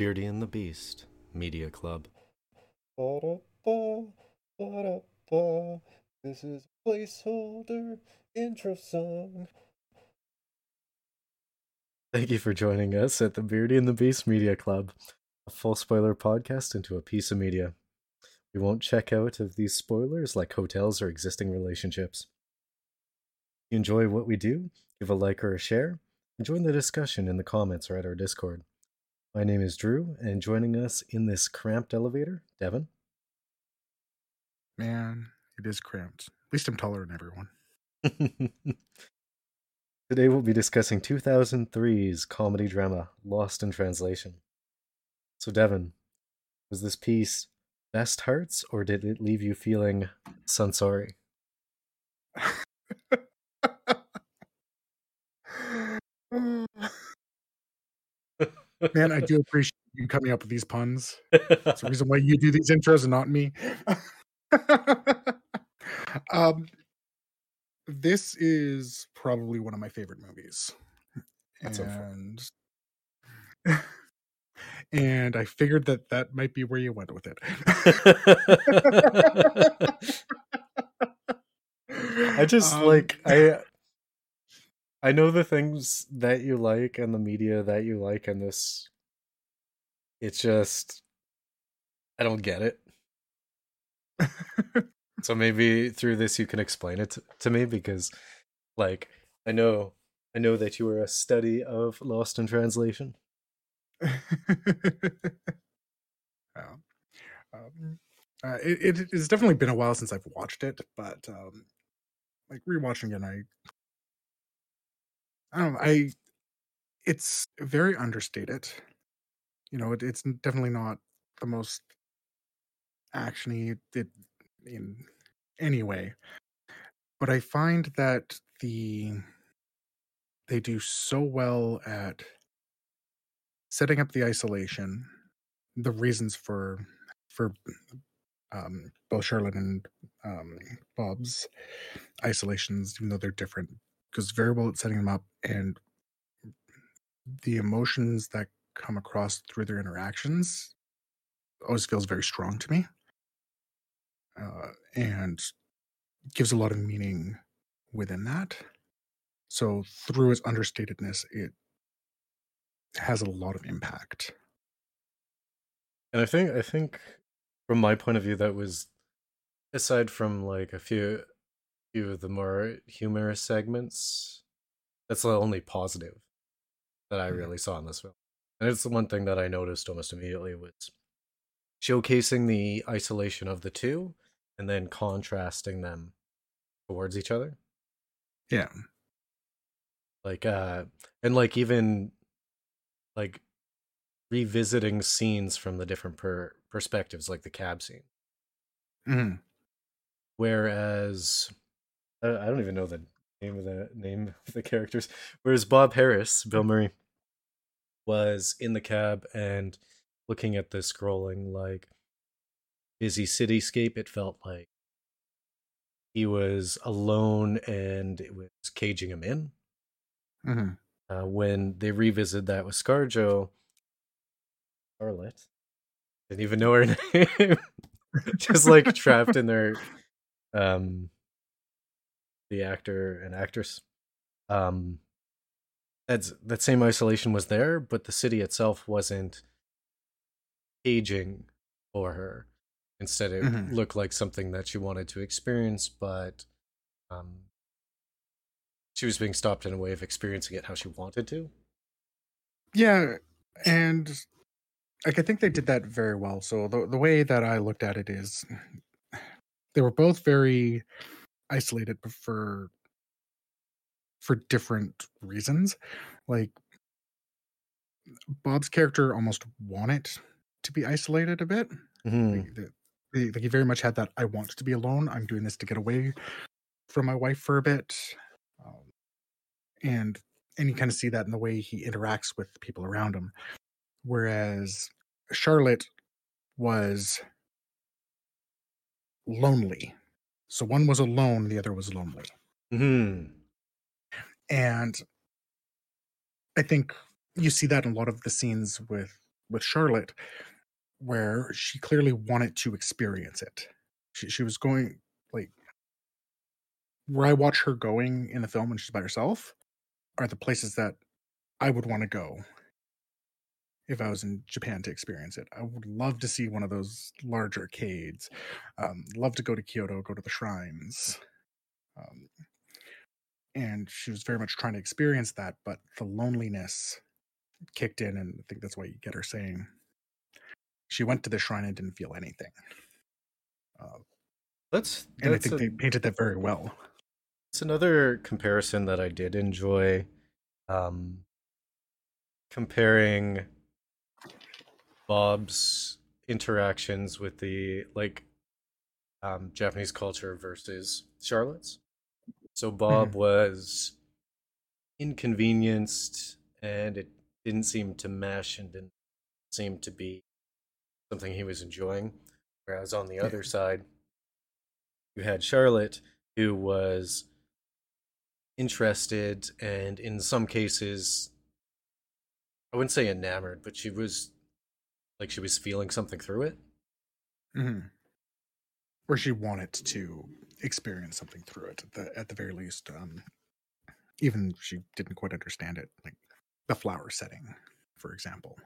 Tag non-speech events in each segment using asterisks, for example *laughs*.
Beardy and the Beast Media Club. This is placeholder intro song. Thank you for joining us at the Beardy and the Beast Media Club, a full spoiler podcast into a piece of media. We won't check out of these spoilers like hotels or existing relationships. If you enjoy what we do, give a like or a share, and join the discussion in the comments or at our Discord. My name is Drew, and joining us in this cramped elevator, Devin. Man, it is cramped. At least I'm taller than everyone. *laughs* Today we'll be discussing 2003's comedy drama Lost in Translation. So, Devin, was this piece best hearts or did it leave you feeling sorry? *laughs* *laughs* Mm. Man, I do *laughs* appreciate you coming up with these puns. It's the reason *laughs* why you do these intros and not me. *laughs* um, this is probably one of my favorite movies. That's and and I figured that that might be where you went with it. I just Um, like I I know the things that you like and the media that you like and this it's just I don't get it. *laughs* So maybe through this you can explain it t- to me because like I know I know that you were a study of Lost in Translation. *laughs* Yeah. Um, uh, it, it has definitely been a while since I've watched it, but um, like rewatching it, I I don't know, I it's very understated. You know, it, it's definitely not the most actiony it in any way, but I find that the they do so well at setting up the isolation, the reasons for for um, both Charlotte and um, Bob's isolations, even though they're different, because very well at setting them up and the emotions that come across through their interactions always feels very strong to me, uh, and gives a lot of meaning within that. So through its understatedness, it has a lot of impact. And I think I think from my point of view that was aside from like a few few of the more humorous segments, that's the only positive that I Mhm. really saw in this film. And it's the one thing that I noticed almost immediately was showcasing the isolation of the two and then contrasting them towards each other. Yeah. Like uh and like even like revisiting scenes from the different per- perspectives like the cab scene. hmm Whereas I don't even know the name of the name of the characters. Whereas Bob Harris, Bill Murray, was in the cab and looking at the scrolling like busy cityscape. It felt like he was alone and it was caging him in. hmm Uh, when they revisited that with ScarJo, Scarlett didn't even know her *laughs* name, just like trapped in their um the actor and actress um that's that same isolation was there but the city itself wasn't aging for her instead it Mhm. looked like something that she wanted to experience but um she was being stopped in a way of experiencing it how she wanted to Yeah, and like I think they did that very well. So the the way that I looked at it is they were both very isolated for for different reasons. Like Bob's character almost wanted to be isolated a bit. Mhm. Like, the, the, like he very much had that I want to be alone. I'm doing this to get away from my wife for a bit. Um, and and you kind of see that in the way he interacts with people around him. Whereas Charlotte was lonely. So one was alone, the other was lonely. Mhm. And I think you see that in a lot of the scenes with with Charlotte, where she clearly wanted to experience it. She she was going like where I watch her going in the film when she's by herself are the places that I would want to go if I was in Japan to experience it. I would love to see one of those large arcades. Um, love to go to Kyoto, go to the shrines. Um, and she was very much trying to experience that, but the loneliness kicked in, and I think that's why you get her saying she went to the shrine and didn't feel anything. Uh, That's and I think a- they painted that very well. It's another comparison that I did enjoy. Um, comparing Bob's interactions with the like um, Japanese culture versus Charlotte's. So Bob was inconvenienced, and it didn't seem to mesh, and didn't seem to be something he was enjoying. Whereas on the Yeah. other side, you had Charlotte, who was interested and in some cases I wouldn't say enamored, but she was like she was feeling something through it. hmm Or she wanted to experience something through it at the, at the very least. Um, even she didn't quite understand it, like the flower setting, for example.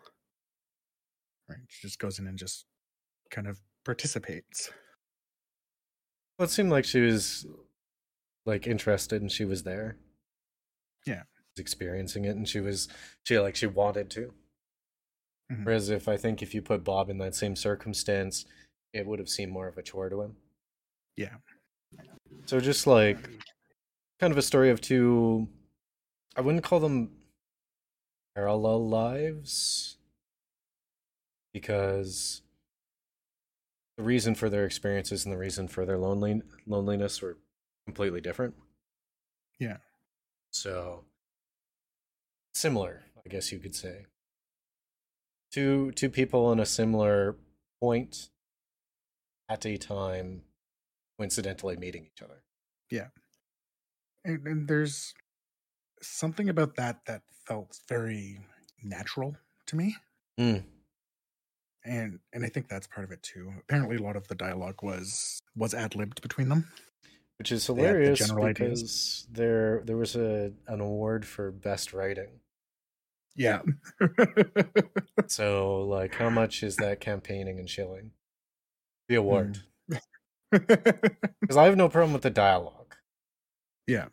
Right, she just goes in and just kind of participates. Well, it seemed like she was like interested and she was there. Yeah. Experiencing it and she was she like she wanted to. Mhm. Whereas if I think if you put Bob in that same circumstance, it would have seemed more of a chore to him. Yeah. So just like kind of a story of two I wouldn't call them parallel lives because the reason for their experiences and the reason for their lonely loneliness were completely different. Yeah. So similar, I guess you could say. Two two people in a similar point at a time coincidentally meeting each other. And, and there's something about that that felt very natural to me. Mm. and and I think that's part of it too. Apparently, a lot of the dialogue was was ad libbed between them. Which is had the hilarious general ideas. because there there was a an award for best writing. Yeah, *laughs* So like how much is that campaigning and shilling? The award. *laughs* Because I have no problem with the dialogue. yeah,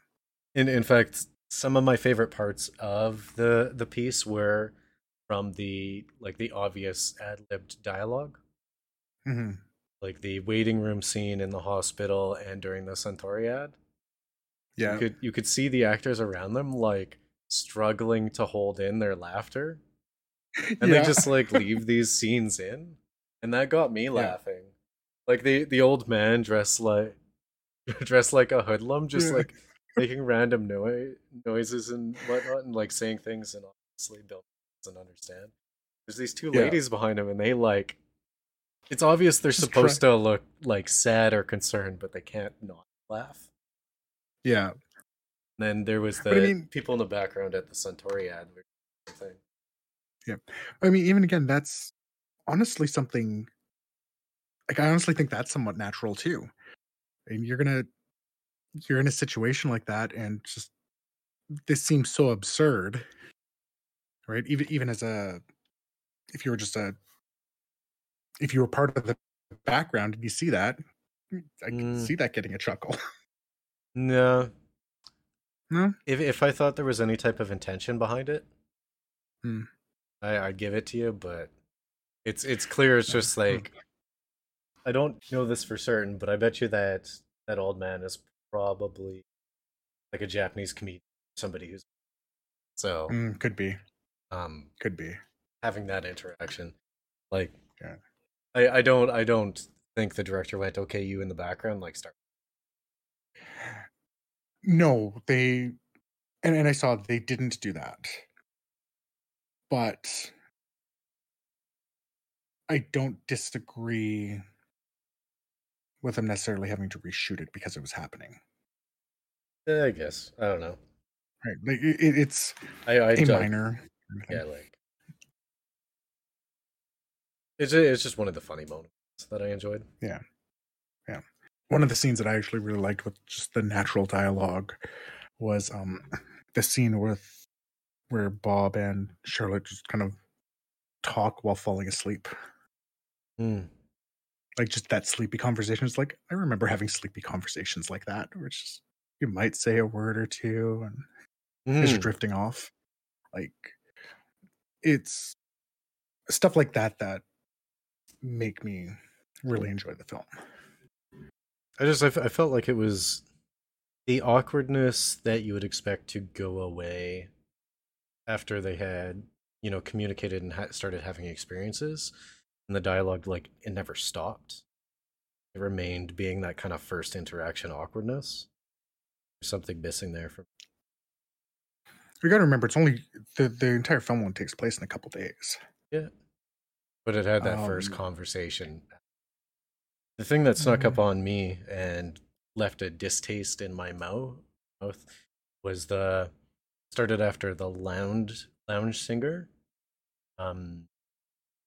In in fact, some of my favorite parts of the the piece were from the like the obvious ad libbed dialogue. hmm Like the waiting room scene in the hospital and during the Suntory ad. yeah, You could you could see the actors around them like struggling to hold in their laughter. And yeah. they just like *laughs* leave these scenes in. And that got me laughing. Like the the old man dressed like *laughs* dressed like a hoodlum, just Yeah. like making random noi- noises and whatnot and like saying things and obviously Bill doesn't understand. There's these two Yeah. ladies behind him and they like it's obvious they're Just supposed to look like sad or concerned, but they can't not laugh. yeah. And then there was the I mean- people in the background at the Suntory ad. which was the thing. I mean, even again, that's honestly something. Like, I honestly think that's somewhat natural too. And you're gonna, you're in a situation like that, and just this seems so absurd, right? Even even as a, if you were just a, if you were part of the background and you see that, I can Mm. see that getting a chuckle. *laughs* No. No? If if I thought there was any type of intention behind it, Hmm. I, I'd give it to you. But it's it's clear. It's just *laughs* like I don't know this for certain, but I bet you that that old man is probably like a Japanese comedian, somebody who's so Mm, could be, um could be. having that interaction. Like, Yeah. I I don't I don't think the director went okay. You in the background, like start. No, they and, and I saw they didn't do that. But I don't disagree with them necessarily having to reshoot it because it was happening. Eh, I guess I don't know. Right. Like it, it- it's I I a minor. Yeah, like It's it's just one of the funny moments that I enjoyed. One of the scenes that I actually really liked with just the natural dialogue was um *clears throat* the scene with where Bob and Charlotte just kind of talk while falling asleep. Hmm. Like just that sleepy conversation. It's like I remember having sleepy conversations like that, just you might say a word or two and just Hmm. drifting off. Like it's stuff like that that make me really enjoy the film. I just I, f- I felt like it was the awkwardness that you would expect to go away after they had you know communicated and ha- started having experiences, and the dialogue like it never stopped. It remained being that kind of first interaction awkwardness. There's something missing there from. We got to remember it's only the the entire film one takes place in a couple days. Yeah but it had that first Um, conversation. The thing that snuck up Mhm. on me and left a distaste in my mouth mouth was the started after the lounge lounge singer. Um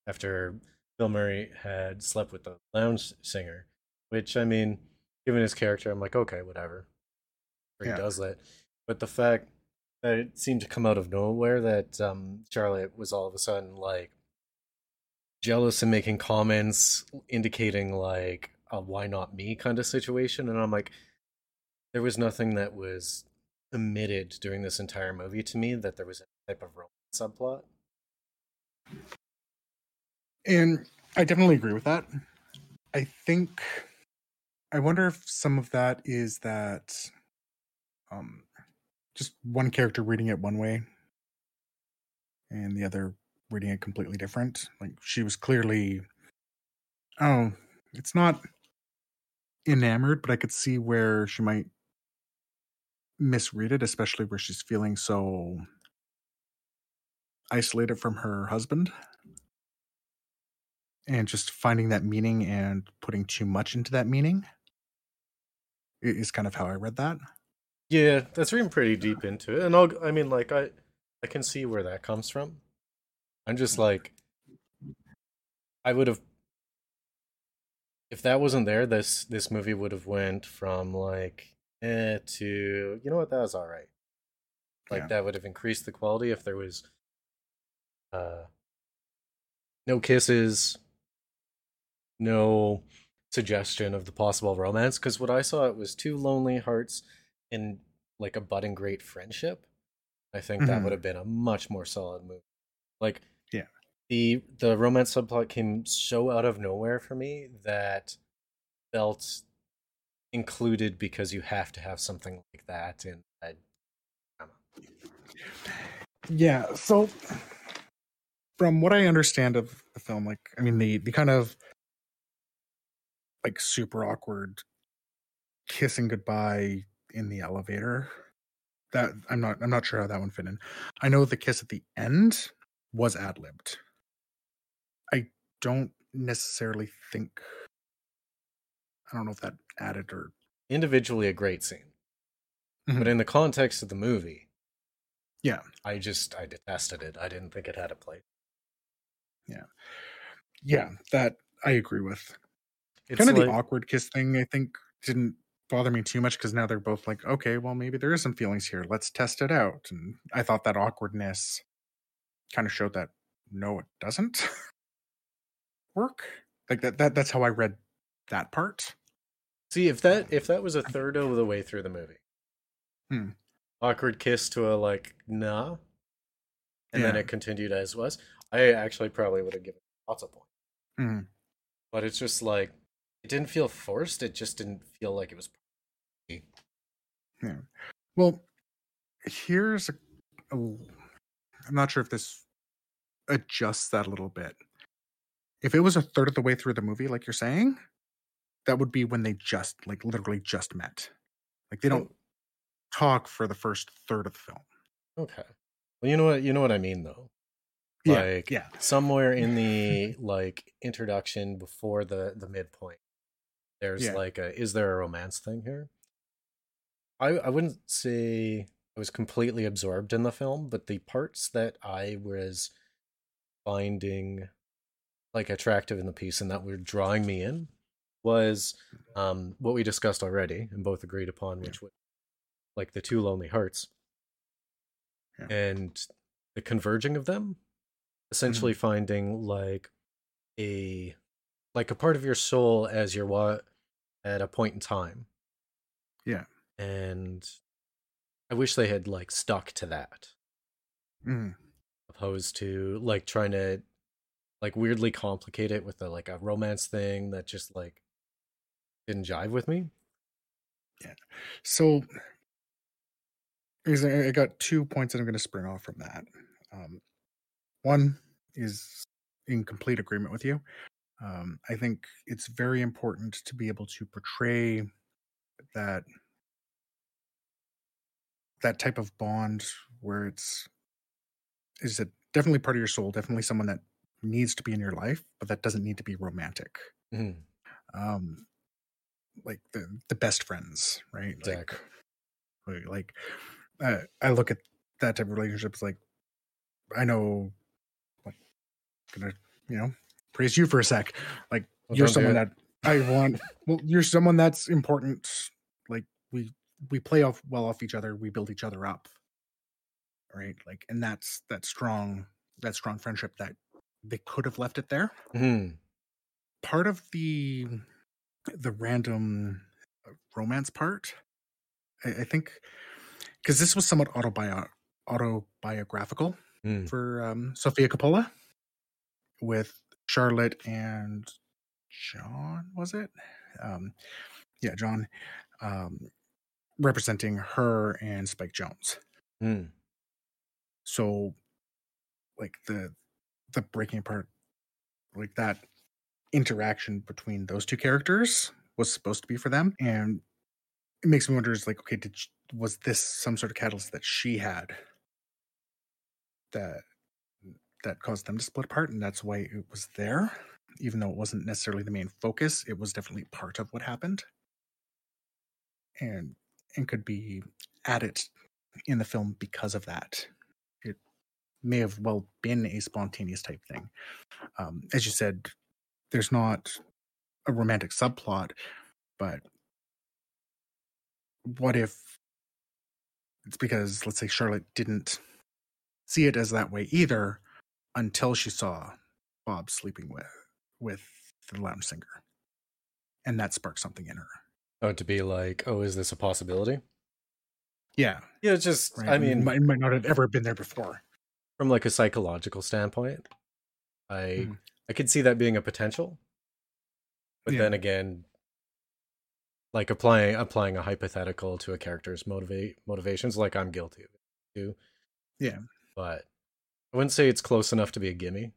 after Bill Murray had slept with the lounge singer, which I mean, given his character, I'm like, okay, whatever. Or he Yeah. does that. But the fact that it seemed to come out of nowhere that um Charlotte was all of a sudden like jealous and making comments indicating like a why not me kind of situation and i'm like there was nothing that was omitted during this entire movie to me that there was a type of romance subplot And I definitely agree with that. I think I wonder if some of that is that um just one character reading it one way and the other reading it completely different. Like she was clearly oh, it's not enamored, but I could see where she might misread it, especially where she's feeling so isolated from her husband and just finding that meaning and putting too much into that meaning is kind of how I read that. yeah that's reading pretty deep into it and i'll i mean like i i can see where that comes from i'm just like i would have if that wasn't there this this movie would have went from like eh to you know what that was all right like Yeah. that would have increased the quality if there was uh no kisses no suggestion of the possible romance because what i saw it was two lonely hearts in like a budding great friendship i think that Mhm. would have been a much more solid movie like. The the romance subplot came so out of nowhere for me that felt included because you have to have something like that in a drama. Yeah. So, from what I understand of the film, like, I mean, the the kind of like super awkward kissing goodbye in the elevator. That I'm not I'm not sure how that one fit in. I know the kiss at the end was ad libbed. I don't necessarily think. I don't know if that added or individually a great scene but Mhm. in the context of the movie Yeah. i just i detested it i didn't think it had a place Yeah, yeah, that I agree with. it's kind of like, the awkward kiss thing i think didn't bother me too much because now they're both like okay well maybe there is some feelings here let's test it out and i thought that awkwardness kind of showed that no it doesn't *laughs* work like that, that that's how i read that part see if that if that was a third of the way through the movie Hmm. awkward kiss to a like nah and then it continued as was i actually probably would have given lots of points Mhm. but it's just like it didn't feel forced it just didn't feel like it was Yeah. well here's a, a i'm not sure if this adjusts that a little bit if it was a third of the way through the movie like you're saying that would be when they just like literally just met like they don't talk for the first third of the film. okay well you know what you know what i mean though Yeah, like yeah. somewhere in *laughs* the like introduction before the the midpoint there's Yeah. like a is there a romance thing here i i wouldn't say i was completely absorbed in the film but the parts that i was finding like attractive in the piece and that were drawing me in was um what we discussed already and both agreed upon, which was like the two lonely hearts Yeah. and the converging of them essentially finding like a like a part of your soul as you're what at a point in time Yeah. and i wish they had like stuck to that Mhm. opposed to like trying to like weirdly complicate it with a like a romance thing that just like didn't jive with me Yeah. So, I got two points that I'm going to spring off from that. Um, one is in complete agreement with you. Um, I think it's very important to be able to portray that that type of bond where it's is it definitely part of your soul, definitely someone that needs to be in your life, but that doesn't need to be romantic. Mhm. Um, like the the best friends, right? Like, Exactly. like, like uh, I look at that type of relationships like I know like gonna you know praise you for a sec like Well, you're someone that I want well you're someone that's important like we we play off well off each other we build each other up right like and that's that strong that strong friendship that they could have left it there Mhm. part of the the random uh, romance part i, I think because this was somewhat autobio- autobiographical Mm. for um, sofia coppola with charlotte and john was it um, yeah john um, representing her and spike jonze Mm. so like the the breaking apart like that interaction between those two characters was supposed to be for them and it makes me wonder is like okay did was this some sort of catalyst that she had that that caused them to split apart and that's why it was there? Even though it wasn't necessarily the main focus it was definitely part of what happened. And and could be added in the film because of that may have well been a spontaneous type thing. Um, as you said there's not a romantic subplot but what if it's because let's say charlotte didn't see it as that way either until she saw bob sleeping with with the lounge singer and that sparked something in her. Oh to be like oh is this a possibility? Yeah. Yeah it's just right? i it mean might, it might not have ever been there before from like a psychological standpoint i Mhm. i could see that being a potential but Yeah. then again like applying applying a hypothetical to a character's motivate motivations like i'm guilty of it too Yeah. but i wouldn't say it's close enough to be a gimme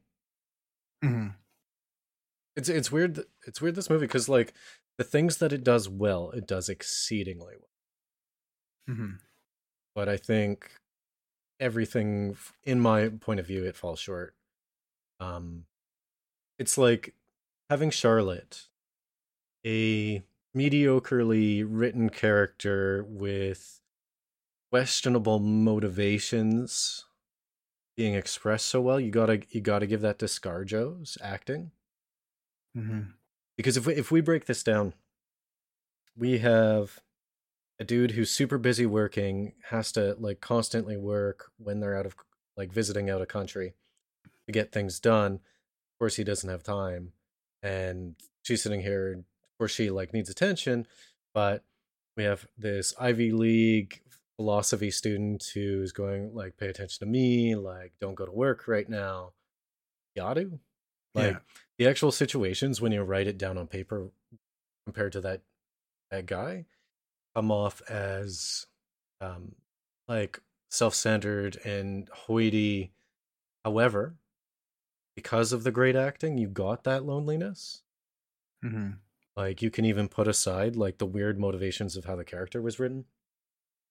Mhm. it's it's weird it's weird this movie because like the things that it does well it does exceedingly well Mhm. but i think everything in my point of view it falls short um it's like having charlotte a mediocrely written character with questionable motivations being expressed so well you gotta you gotta give that to scarjo's acting Mhm. because if we, if we break this down we have a dude who's super busy working has to like constantly work when they're out of like visiting out of country to get things done. Of course he doesn't have time and she's sitting here of course she like needs attention but we have this ivy league philosophy student who's going like pay attention to me like don't go to work right now. Gotta like Yeah. the actual situations when you write it down on paper compared to that that guy come off as um like self-centered and hoity however because of the great acting you got that loneliness Mhm. like you can even put aside like the weird motivations of how the character was written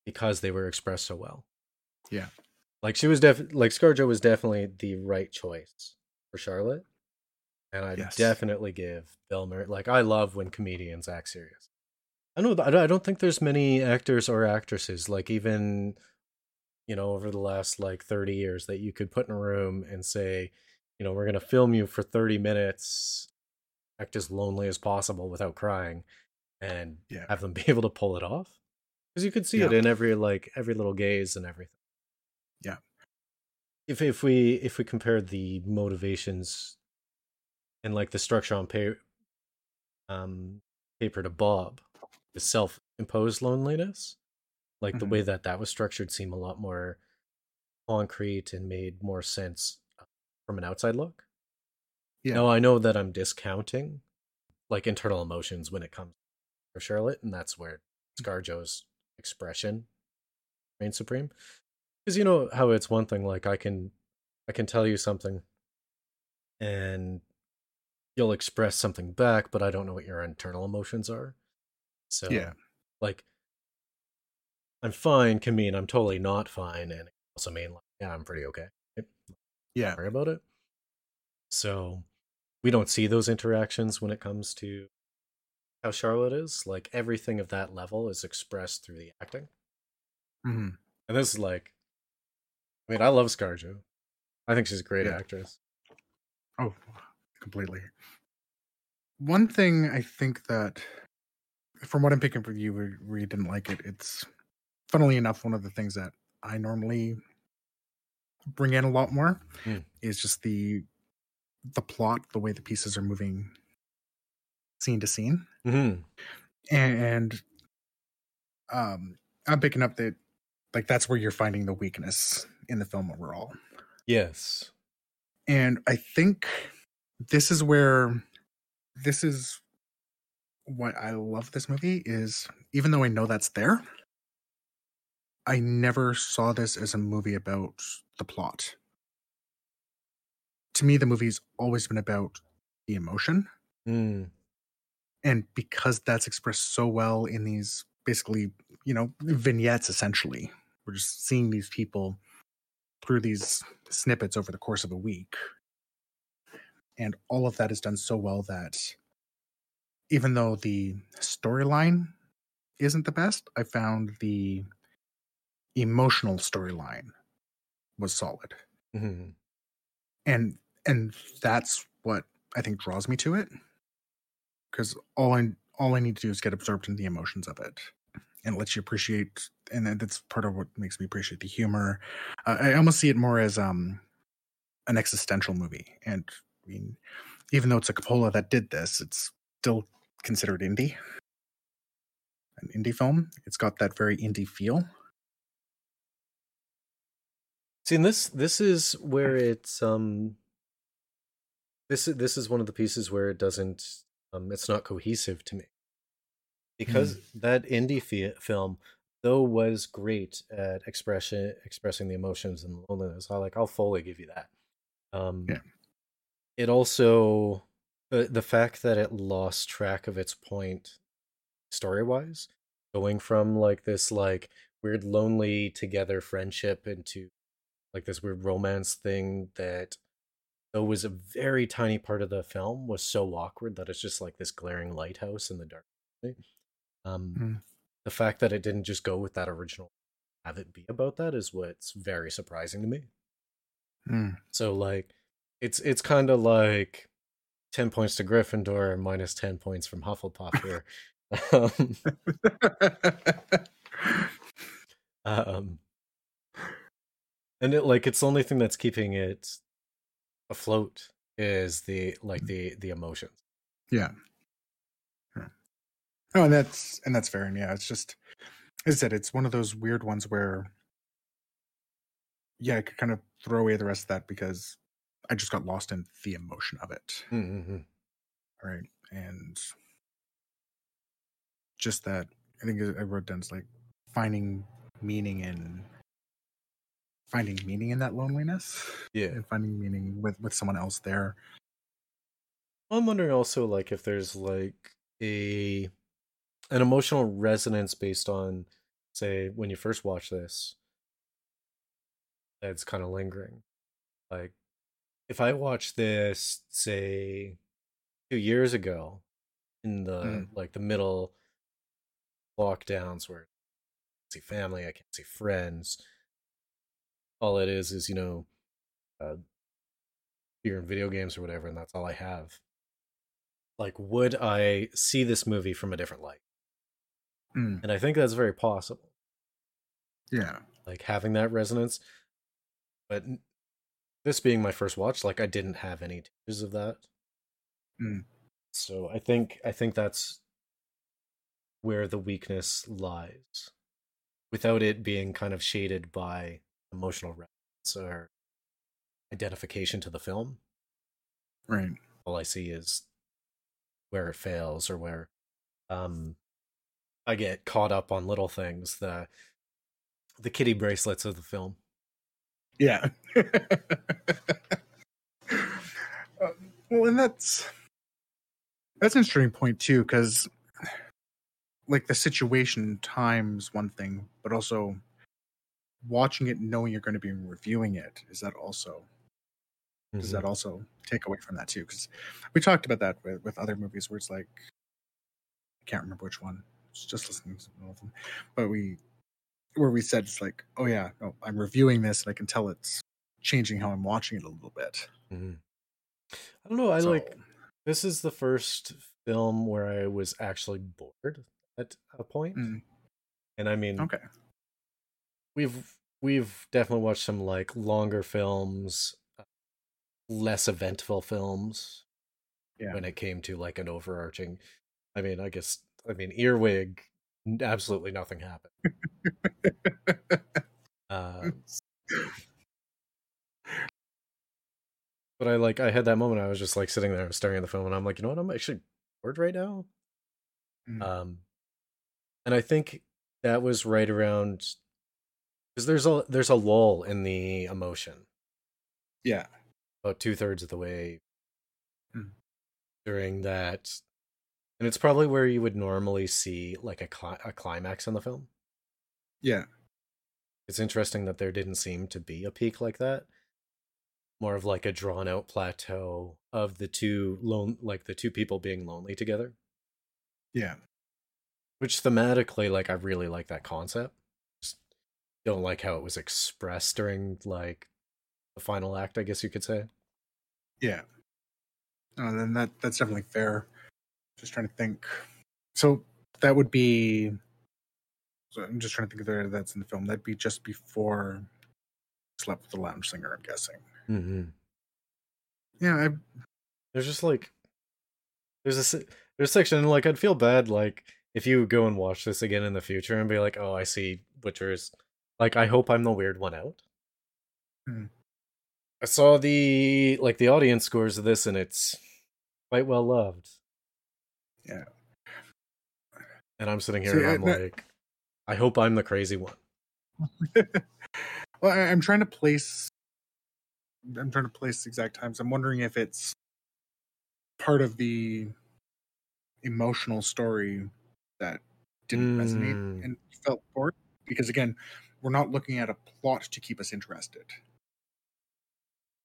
because they were expressed so well Yeah. like she was def like scarjo was definitely the right choice for charlotte and i Yes. definitely give bill murray like i love when comedians act serious i know i don't- I don't think there's many actors or actresses like even you know over the last like 30 years that you could put in a room and say you know, we're gonna film you for 30 minutes, act as lonely as possible without crying, and Yeah. have them *laughs* be able to pull it off. Because you could see it in every like every little gaze and everything. Yeah. If if we if we compare the motivations and like the structure on paper um paper to Bob, the self-imposed loneliness, like the Mhm. way that that was structured seemed a lot more concrete and made more sense uh, from an outside look. Yeah. No, I know that I'm discounting like internal emotions when it comes to Charlotte, and that's where ScarJo's expression reigns supreme. Because you know how it's one thing like I can I can tell you something and you'll express something back, but I don't know what your internal emotions are. So Yeah. like I'm fine can mean I'm totally not fine, and it also mean like yeah, I'm pretty okay. Yeah. Sorry about it. So we don't see those interactions when it comes to how Charlotte is. Like everything of that level is expressed through the acting. hmm And this is like I mean, I love ScarJo. I think she's a great Yeah. actress. Oh, completely. One thing I think that, from what I'm picking from you, where, where you didn't like it, it's funnily enough one of the things that I normally bring in a lot more Mm. is just the the plot, the way the pieces are moving, scene to scene, Mm-hmm. and um, I'm picking up that like that's where you're finding the weakness in the film overall. Yes. and i think this is where this is what i love this movie is even though i know that's there i never saw this as a movie about the plot. To me the movie's always been about the emotion. Mm. and because that's expressed so well in these basically you know vignettes essentially we're just seeing these people through these snippets over the course of a week. And all of that is done so well that even though the storyline isn't the best i found the emotional storyline was solid. Hmm and and that's what i think draws me to it because all i all i need to do is get absorbed in the emotions of it and it lets you appreciate and that's part of what makes me appreciate the humor. Uh, i almost see it more as um an existential movie. And i mean even though it's a coppola that did this it's still considered indie an indie film it's got that very indie feel See, and this this is where it's um this is this is one of the pieces where it doesn't um it's not cohesive to me because that indie fi- film though was great at expression expressing the emotions and loneliness. I like I'll fully give you that. Um, Yeah. It also the the fact that it lost track of its point story wise, going from like this like weird lonely together friendship into like this weird romance thing that though was a very tiny part of the film was so awkward that it's just like this glaring lighthouse in the dark. Um, Mm. the fact that it didn't just go with that original, have it be about that is what's very surprising to me. Mm. So like, it's it's kind of like ten points to Gryffindor and minus ten points from Hufflepuff here. *laughs* um, *laughs* um, and it like it's the only thing that's keeping it afloat is the like the the emotions. Yeah. Yeah. Oh, and that's and that's fair. And yeah, it's just as I said, it's one of those weird ones where yeah, I could kind of throw away the rest of that because I just got lost in the emotion of it. Mm-hmm. Right. And just that I think I wrote down it's like finding meaning in finding meaning in that loneliness Yeah. and finding meaning with with someone else there. I'm wondering also like if there's like a an emotional resonance based on say when you first watch this that's kind of lingering. Like if I watched this say 2 years ago in the Mm. like the middle lockdowns where I can't see family, I can't see friends. All it is is, you know, uh, beer and video games or whatever, and that's all I have. Like, would I see this movie from a different light? Mm, And I think that's very possible. yeah. Like having that resonance. But this being my first watch, like I didn't have any tears of that. Mm. So I think I think that's where the weakness lies. Without it being kind of shaded by emotional resonance or identification to the film. Right. all I see is where it fails or where um I get caught up on little things, the the kitty bracelets of the film. Yeah. Uh, *laughs* well, and that's that's an interesting point too, because like the situation times one thing, but also watching it, knowing you're going to be reviewing it, is that also does that also take away from that too? Because we talked about that with, with other movies where it's like I can't remember which one. It's just listening to all of them, but we where we said it's like, oh yeah, no, I'm reviewing this and I can tell it's changing how I'm watching it a little bit. Mhm. I don't know, I So- like this is the first film where I was actually bored at a point. Mm, And I mean okay, we've we've definitely watched some like longer films, uh, less eventful films. Yeah. When it came to like an overarching, I mean, I guess I mean earwig, absolutely nothing happened. Uh, *laughs* but I like I had that moment. I was just like sitting there staring at the film, and I'm like, you know what? I'm actually bored right now. Mm. Um, and I think that was right around because there's a there's a lull in the emotion yeah, about two thirds of the way Mm. during that, and it's probably where you would normally see like a cli- a climax in the film. yeah, It's interesting that there didn't seem to be a peak like that. More of like a drawn out plateau of the two lone like the two people being lonely together. yeah, Which thematically, like I really like that concept. Just don't like how it was expressed during like the final act, I guess you could say. yeah. No, then that that's definitely fair. Just trying to think. So that would be. So I'm just trying to think of that's in the film. That'd be just before slept with the lounge singer. I'm guessing. Mm-hmm. Yeah, I, There's just like there's a there's a section like I'd feel bad like if you go and watch this again in the future and be like, oh, I see Butcher's. Like, I hope I'm the weird one out. Hmm. I saw the like the audience scores of this, and it's quite well loved. Yeah. And I'm sitting here See, and I'm that- like, I hope I'm the crazy one. *laughs* well, I, I'm trying to place. I'm trying to place exact times. I'm wondering if it's part of the emotional story that didn't Mm. resonate and felt bored. Because again, we're not looking at a plot to keep us interested,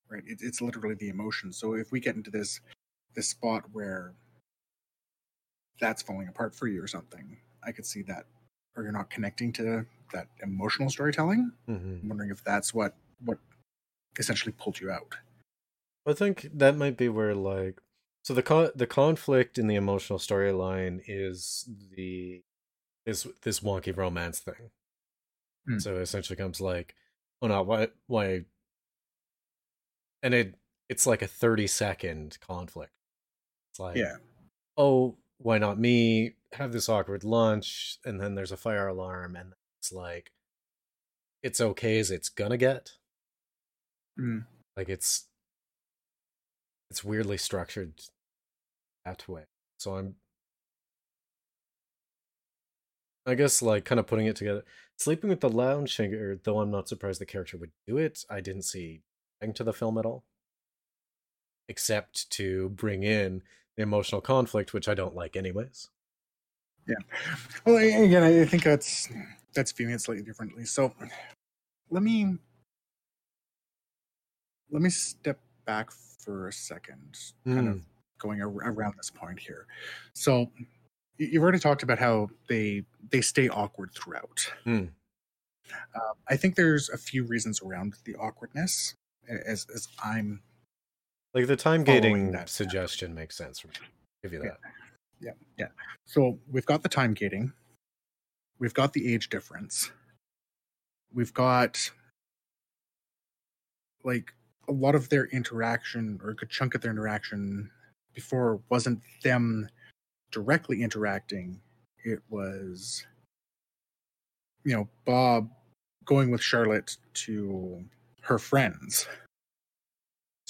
right? It, it's literally the emotion. So if we get into this this spot where that's falling apart for you or something, I could see that, or you're not connecting to that emotional storytelling. Mhm. I'm wondering if that's what what essentially pulled you out. I think that might be where like so the con- the conflict in the emotional storyline is the is this wonky romance thing. Hmm. So it essentially comes like, oh no, why why and it it's like a 30 second conflict. It's like Yeah, oh, why not me? Have this awkward lunch, and then there's a fire alarm, and it's like it's okay as it's gonna get. Mm. Like it's it's weirdly structured that way. So I'm I guess like kind of putting it together. Sleeping with the lounge singer, though I'm not surprised the character would do it, I didn't see anything to the film at all. Except to bring in emotional conflict, which I don't like anyways. Yeah. Well, again, I think that's that's viewing it slightly differently. So let me let me step back for a second, kind of going ar- around this point here. So you've already talked about how they they stay awkward throughout. Um, I think there's a few reasons around the awkwardness, as as I'm Like the time gating that. suggestion makes sense for me. Give you Yeah. that. Yeah, yeah. So we've got the time gating. We've got the age difference. We've got like a lot of their interaction or a good chunk of their interaction before wasn't them directly interacting. It was you know, Bob going with Charlotte to her friends.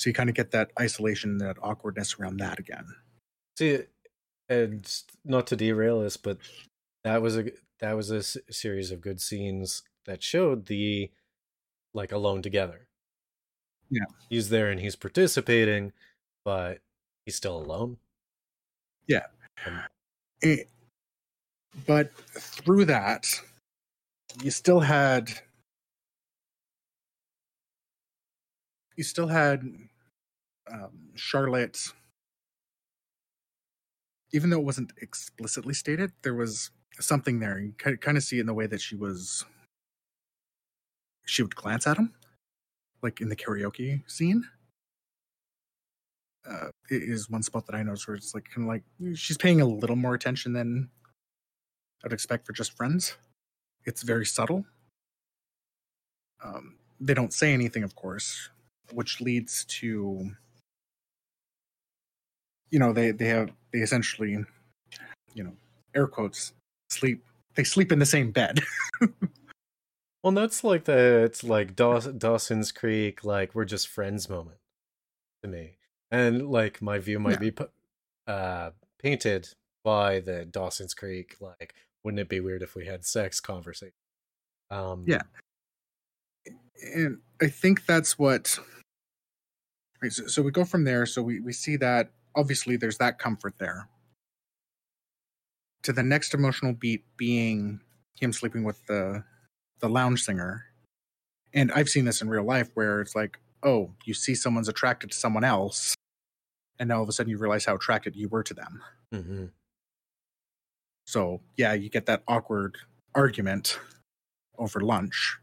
So you kind of get that isolation, that awkwardness around that again. See, and not to derail this, but that was a that was a s- series of good scenes that showed the like alone together. Yeah. he's there and he's participating, but he's still alone. it, eh, but through that you still had you still had um, charlotte even though it wasn't explicitly stated there was something there you kind of see in the way that she was she would glance at him like in the karaoke scene uh, it is one spot that I noticed where it's like kind of like she's paying a little more attention than I'd expect for just friends. It's very subtle. Um, they don't say anything, of course, which leads to you know they they have they essentially you know air quotes sleep they sleep in the same bed. *laughs* Well, that's like the it's like Dawson's Creek, like we're just friends moment to me, and like my view might Yeah. be pu- uh painted by the Dawson's Creek, like wouldn't it be weird if we had sex conversation? Um, Yeah. and I think that's what. So, so we go from there. So we we see that obviously there's that comfort there. To the next emotional beat being him sleeping with the the lounge singer, and I've seen this in real life where it's like, oh, you see someone's attracted to someone else, and now all of a sudden you realize how attracted you were to them. mhm. So yeah, you get that awkward argument over lunch.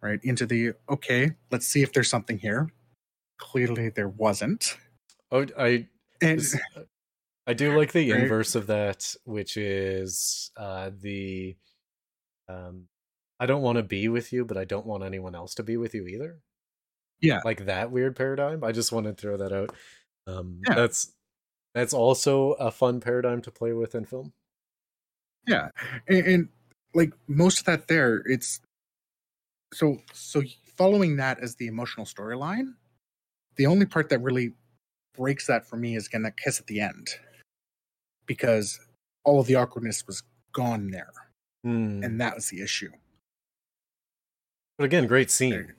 Right into the okay, let's see if there's something here. Clearly there wasn't. Oh, I And s- *laughs* I do like the Right. inverse of that, which is uh the um I don't want to be with you, but I don't want anyone else to be with you either. Yeah. Like that weird paradigm. I just want to throw that out. Um Yeah. that's that's also a fun paradigm to play with in film. yeah, and, and like most of that there, it's so so following that as the emotional storyline. The only part that really breaks that for me is again that kiss at the end, because all of the awkwardness was gone there, Hmm. and that was the issue. But again, great scene.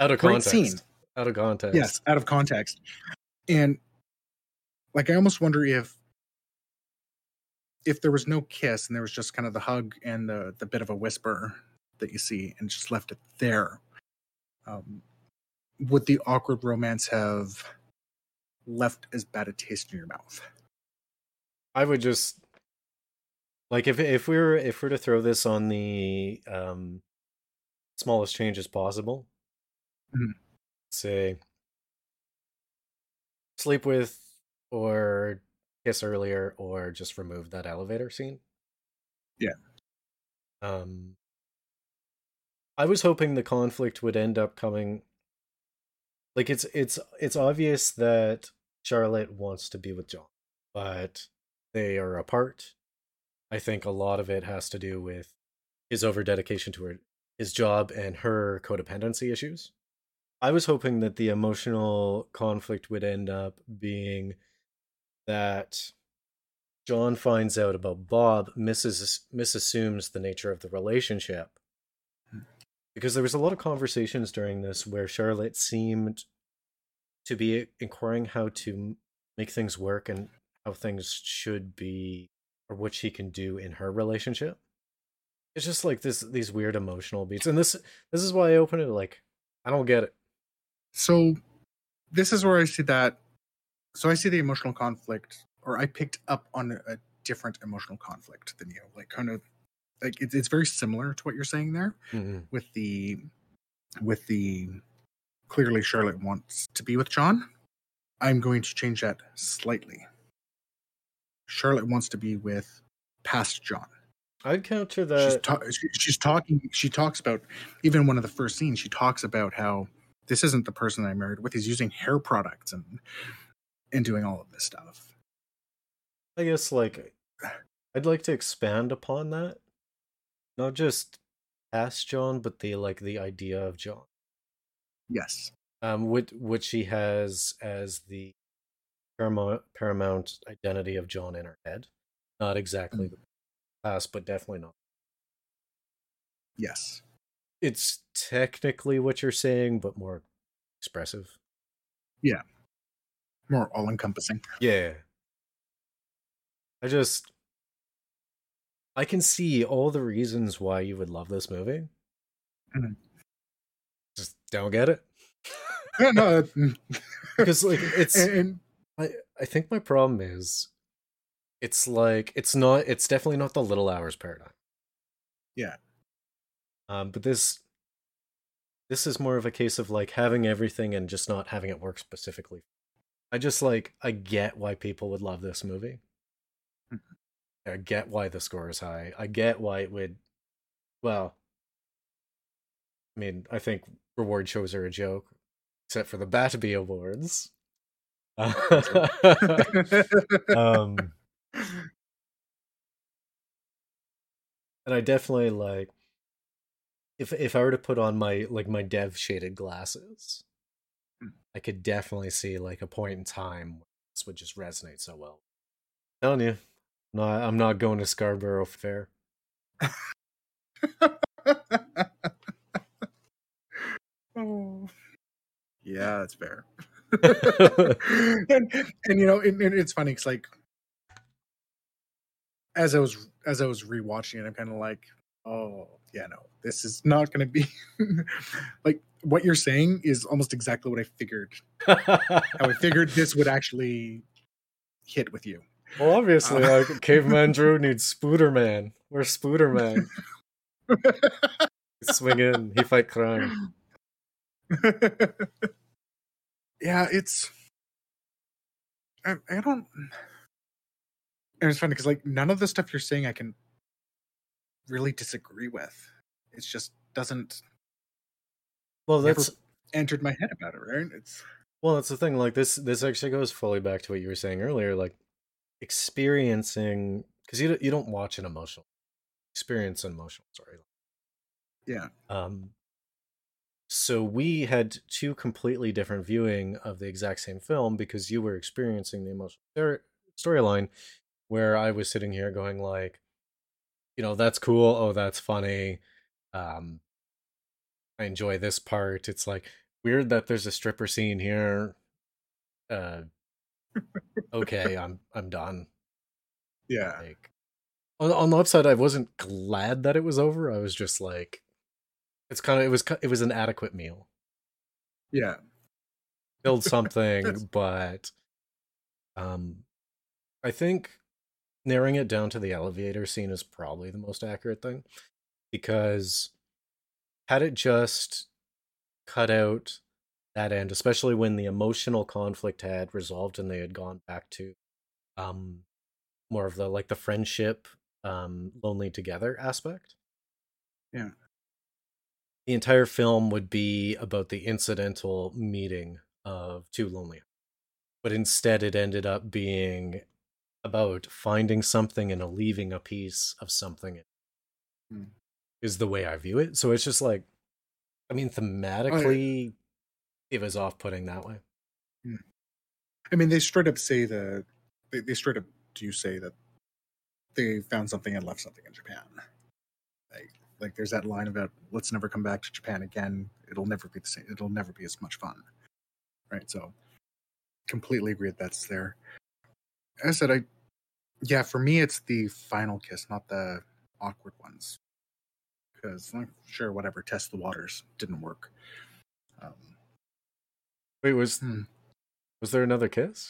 Out of Great context. scene. Out of context. Yes, out of context. And like I almost wonder if if there was no kiss and there was just kind of the hug and the the bit of a whisper that you see and just left it there. Um, would the awkward romance have left as bad a taste in your mouth? I would just like if if we were if we were to throw this on the um smallest changes possible. Mhm. Say sleep with or kiss earlier or just remove that elevator scene. Yeah. Um I was hoping the conflict would end up coming like it's it's it's obvious that Charlotte wants to be with John, but they are apart. I think a lot of it has to do with his over dedication to her, his job and her codependency issues. I was hoping that the emotional conflict would end up being that John finds out about Bob, misses misassumes the nature of the relationship. Hmm. Because there was a lot of conversations during this where Charlotte seemed to be inquiring how to make things work and how things should be or what she can do in her relationship. It's just like this these weird emotional beats. And this this is why I open it like I don't get it. So this is where I see that. So I see the emotional conflict, or I picked up on a different emotional conflict than you. Like kind of like it's it's very similar to what you're saying there mm-hmm. with the with the clearly Charlotte wants to be with John. I'm going to change that slightly. Charlotte wants to be with past John. I'd counter she's, that. ta- she's talking she talks about even one of the first scenes she talks about how this isn't the person i married with he's using hair products and and doing all of this stuff I guess like I'd like to expand upon that. Not just past John, but the like the idea of John. Yes Um which which she has as the paramount paramount identity of John in her head. Not exactly the past, but definitely not. yes It's technically what you're saying, but more expressive. Yeah. More all-encompassing Yeah. I just I can see all the reasons why you would love this movie. Mhm. Don't get it. no, no Because *laughs* like it's *laughs* and, I, I think my problem is it's like it's not it's definitely not the little hours paradigm. Yeah. Um but this this is more of a case of like having everything and just not having it work specifically. I just like I get why people would love this movie. Mhm. I get why the score is high. I get why it would well I mean, I think reward shows are a joke, except for the Batby Awards. *laughs* um and I definitely like if if I were to put on my like my dev shaded glasses, Mm. I could definitely see like a point in time this would just resonate so well. telling you, no, I'm not going to Scarborough Fair. *laughs* oh. Yeah that's fair *laughs* and, and you know and, and it's funny because like as i was as i was rewatching it i'm kind of like oh yeah no this is not going to be *laughs* like what you're saying is almost exactly what i figured how i figured this would actually hit with you well, obviously, Uh. like Caveman *laughs* Drew needs Spooderman. Where's Spooderman? Swing in, he fight crime. *laughs* yeah, it's. I, I don't. And it's funny because like none of the stuff you're saying I can really disagree with. It's just doesn't Well, that's entered my head about it. Right? It's Well, that's the thing. Like this, this actually goes fully back to what you were saying earlier. Like experiencing, because you don't- you don't watch an emotional experience an emotional story. yeah, Um, so we had two completely different viewing of the exact same film because you were experiencing the emotional stor- storyline, where I was sitting here going like, you know, that's cool. Oh, that's funny. Um, I enjoy this part. It's like weird that there's a stripper scene here. Uh, okay, *laughs* I'm I'm done. yeah, Like on, on the upside, I wasn't glad that it was over. I was just like, it's kind of it was it was an adequate meal. yeah. Build *laughs* something, but um, I think narrowing it down to the elevator scene is probably the most accurate thing because had it just cut out that end, especially when the emotional conflict had resolved and they had gone back to um more of the like the friendship um lonely together aspect Yeah. The entire film would be about the incidental meeting of two lonely but instead it ended up being about finding something and leaving a piece of something Hmm. is the way i view it so it's just like i mean thematically it was off-putting that way I mean, they straight up say that they, they straight up do you say that they found something and left something in Japan. Like, there's that line about let's never come back to Japan again. It'll never be the same. It'll never be as much fun, right? So, completely agree that that's there. As I said, I yeah, for me it's the final kiss, not the awkward ones, because like, sure, whatever, test the waters didn't work. Um, wait was Hmm. was there another kiss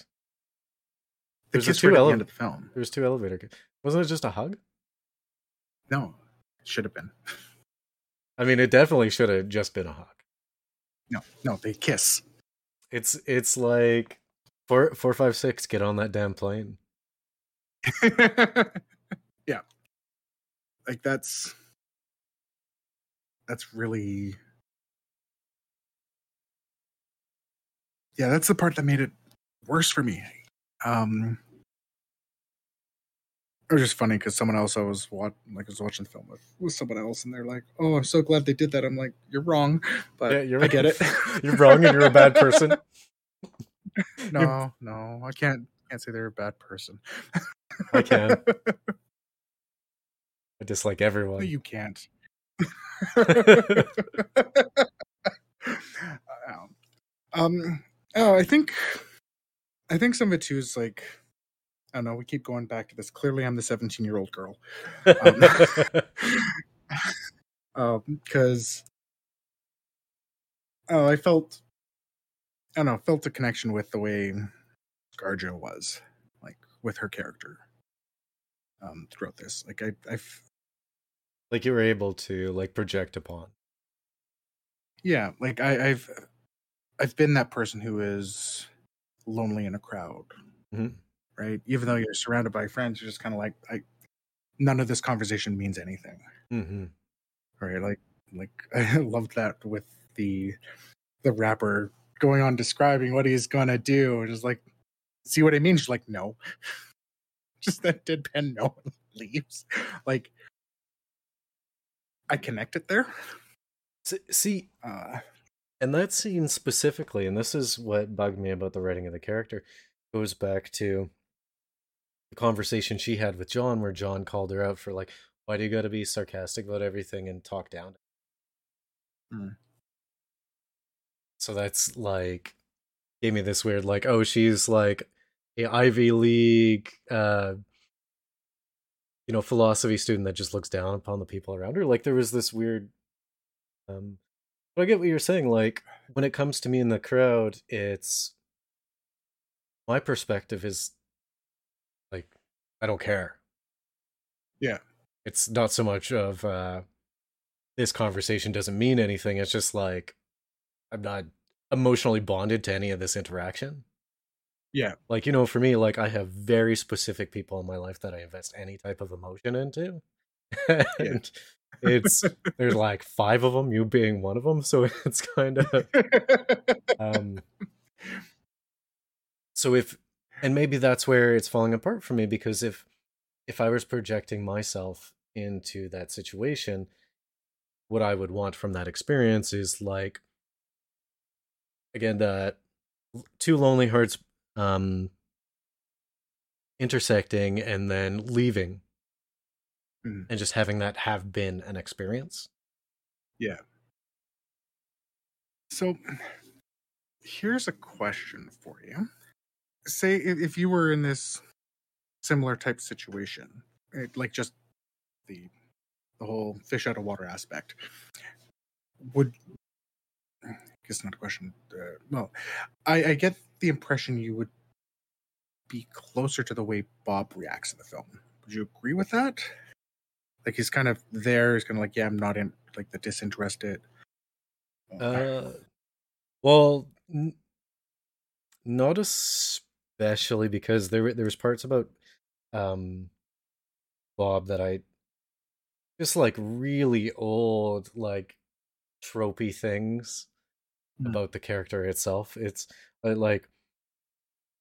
the There's a kiss two right at the end of the film. There was two elevator. ki- Wasn't it just a hug? No, should have been. I mean, it definitely should have just been a hug. No, no, they kiss. It's it's like four four five six. Get on that damn plane. *laughs* yeah. Like that's that's really Yeah, that's the part that made it worse for me. Um it was just funny because someone else I was watch, like was watching the film with with someone else, and they're like, "Oh, I'm so glad they did that." I'm like, "You're wrong," *laughs* but Yeah, you're I get it. *laughs* you're wrong and you're a bad person. *laughs* no, no, I can't can't say they're a bad person. I can. I dislike No, everyone. you can't. um, um, oh, I think, I think some of it too is like, I don't know. We keep going back to this. Clearly, I'm the 17 year old girl. *laughs* Um, *laughs* because, oh, I felt, I don't know, felt a connection with the way Scarjo was, like with her character. Um, throughout this, like I, I like you were able to like project upon. yeah like I, i've i've been that person who is lonely in a crowd Mhm. Right? Even though you're surrounded by friends you're just kind of like i none of this conversation means anything. Hmm right? Like like *laughs* i loved that with the the rapper going on describing what he's gonna do and just like see what i mean? She's like no. *laughs* Just that deadpan no one *laughs* leaves. Like i connected there. See, uh. and that scene specifically, and this is what bugged me about the writing of the character, goes back to the conversation she had with John, where John called her out for like, why do you got to be sarcastic about everything and talk down? Mm. So that's like gave me this weird like, oh, she's like a Ivy League, uh, you know, philosophy student that just looks down upon the people around her. Like there was this weird um but I get what you're saying. Like when it comes to me in the crowd, it's my perspective is I don't care. Yeah. It's not so much of uh this conversation doesn't mean anything. It's just like I'm not emotionally bonded to any of this interaction. Yeah. Like, you know, for me, like I have very specific people in my life that I invest any type of emotion into. *laughs* and it's there's like five of them, you being one of them. So *laughs* it's kind of *laughs* um so if and maybe that's where it's falling apart for me because if if I was projecting myself into that situation, what I would want from that experience is like again that two lonely hearts um intersecting and then leaving Mhm. and just having that have been an experience. Yeah. So *sighs* here's a question for you. Say if, if you were in this similar type situation, it, like just the the whole fish out of water aspect, would I guess not a question. Uh, well, I, I get the impression you would be closer to the way Bob reacts in the film. Would you agree with that? Like he's kind of there. He's kind of like, yeah, I'm not in like the disinterested. Uh, well, n- not especially because there there was parts about um Bob that I just like really old like tropey things Hmm. about the character itself. It's uh, like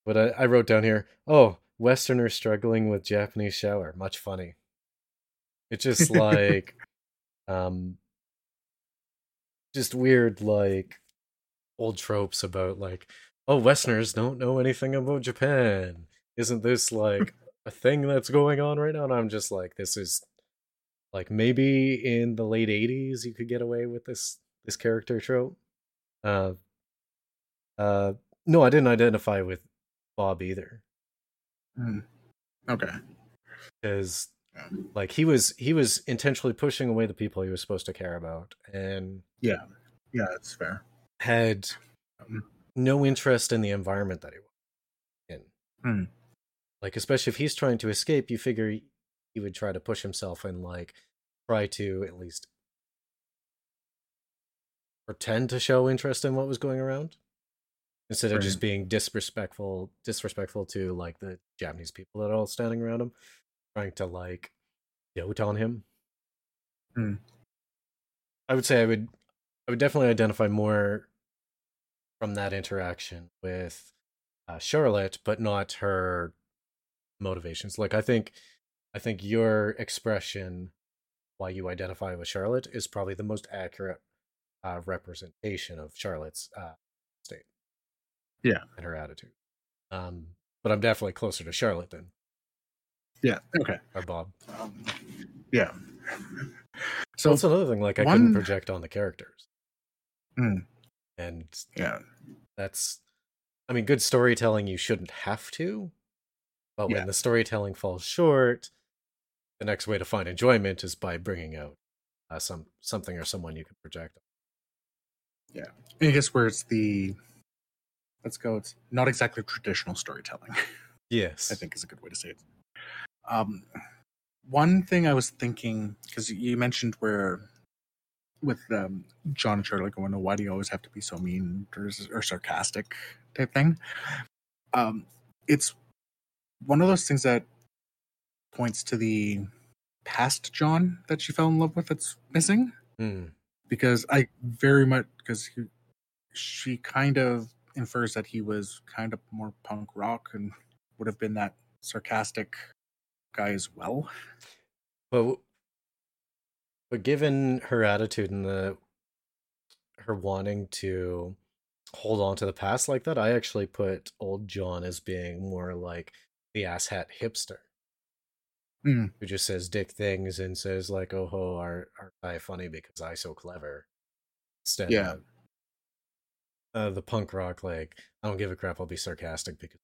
what I, I wrote down here. Oh, Westerner struggling with Japanese shower. Much funny. It's just *laughs* like um just weird like old tropes about like oh westerners don't know anything about japan isn't this like a thing that's going on right now and i'm just like this is like maybe in the late 80s you could get away with this this character trope uh uh no i didn't identify with bob either Hmm. Okay. because like he was he was intentionally pushing away the people he was supposed to care about and Yeah. Yeah, that's fair. had Um, no interest in the environment that he was in. Hmm. Like, especially if he's trying to escape, you figure he would try to push himself and like try to at least pretend to show interest in what was going around instead of just being disrespectful disrespectful to like the Japanese people that are all standing around him, trying to like dote on him. Hmm. I would say I would I would definitely identify more from that interaction with uh, Charlotte, but not her motivations. Like I think I think your expression why you identify with Charlotte is probably the most accurate uh, representation of Charlotte's uh, state. Yeah. and her attitude. Um, but I'm definitely closer to Charlotte than Yeah. Okay. or Bob. Um, yeah. So So that's another thing. Like I couldn't project on the characters, Hmm. And yeah. that's i mean good storytelling you shouldn't have to but Yeah. when the storytelling falls short the next way to find enjoyment is by bringing out uh, some something or someone you can project on. Yeah. I guess where it's the let's go. It's not exactly traditional storytelling. yes I think is a good way to say it. Um, one thing I was thinking because you mentioned where with um, John and Charlotte going, "Oh, why do you always have to be so mean or, or sarcastic?" type thing. Um, it's one of those things that points to the past John that she fell in love with that's missing Hmm. because I very much because she kind of infers that he was kind of more punk rock and would have been that sarcastic guy as well. but but given her attitude and the her wanting to hold on to the past like that i actually put old john as being more like the asshat hipster Hmm. who just says dick things and says like oh ho are are i funny because i so clever instead Yeah. of uh, the punk rock like i don't give a crap i'll be sarcastic because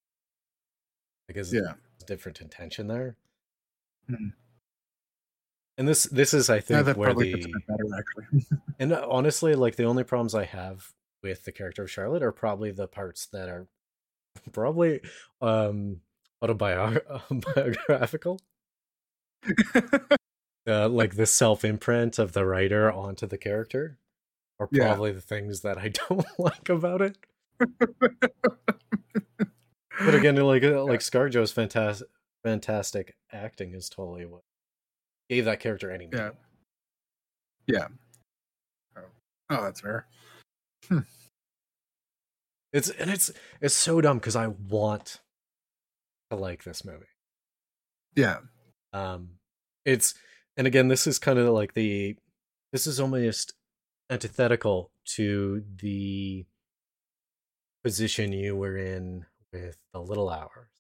because Yeah. different intention there Mhm. And this this is i think that where probably fits a the better actually. *laughs* and uh, honestly, like the only problems I have with the character of Charlotte are probably the parts that are *laughs* probably um *laughs* autobiographical. Uh, like the self imprint of the writer onto the character are Yeah. probably the things that I don't like about it. But again, like uh, like ScarJo's fantastic fantastic acting is totally what gave that character any yeah. meaning. Yeah. Oh. oh, that's fair. It's and it's it's so dumb because I want to like this movie. Yeah. Um, it's and again, this is kind of like the this is almost antithetical to the position you were in with the Little Hours,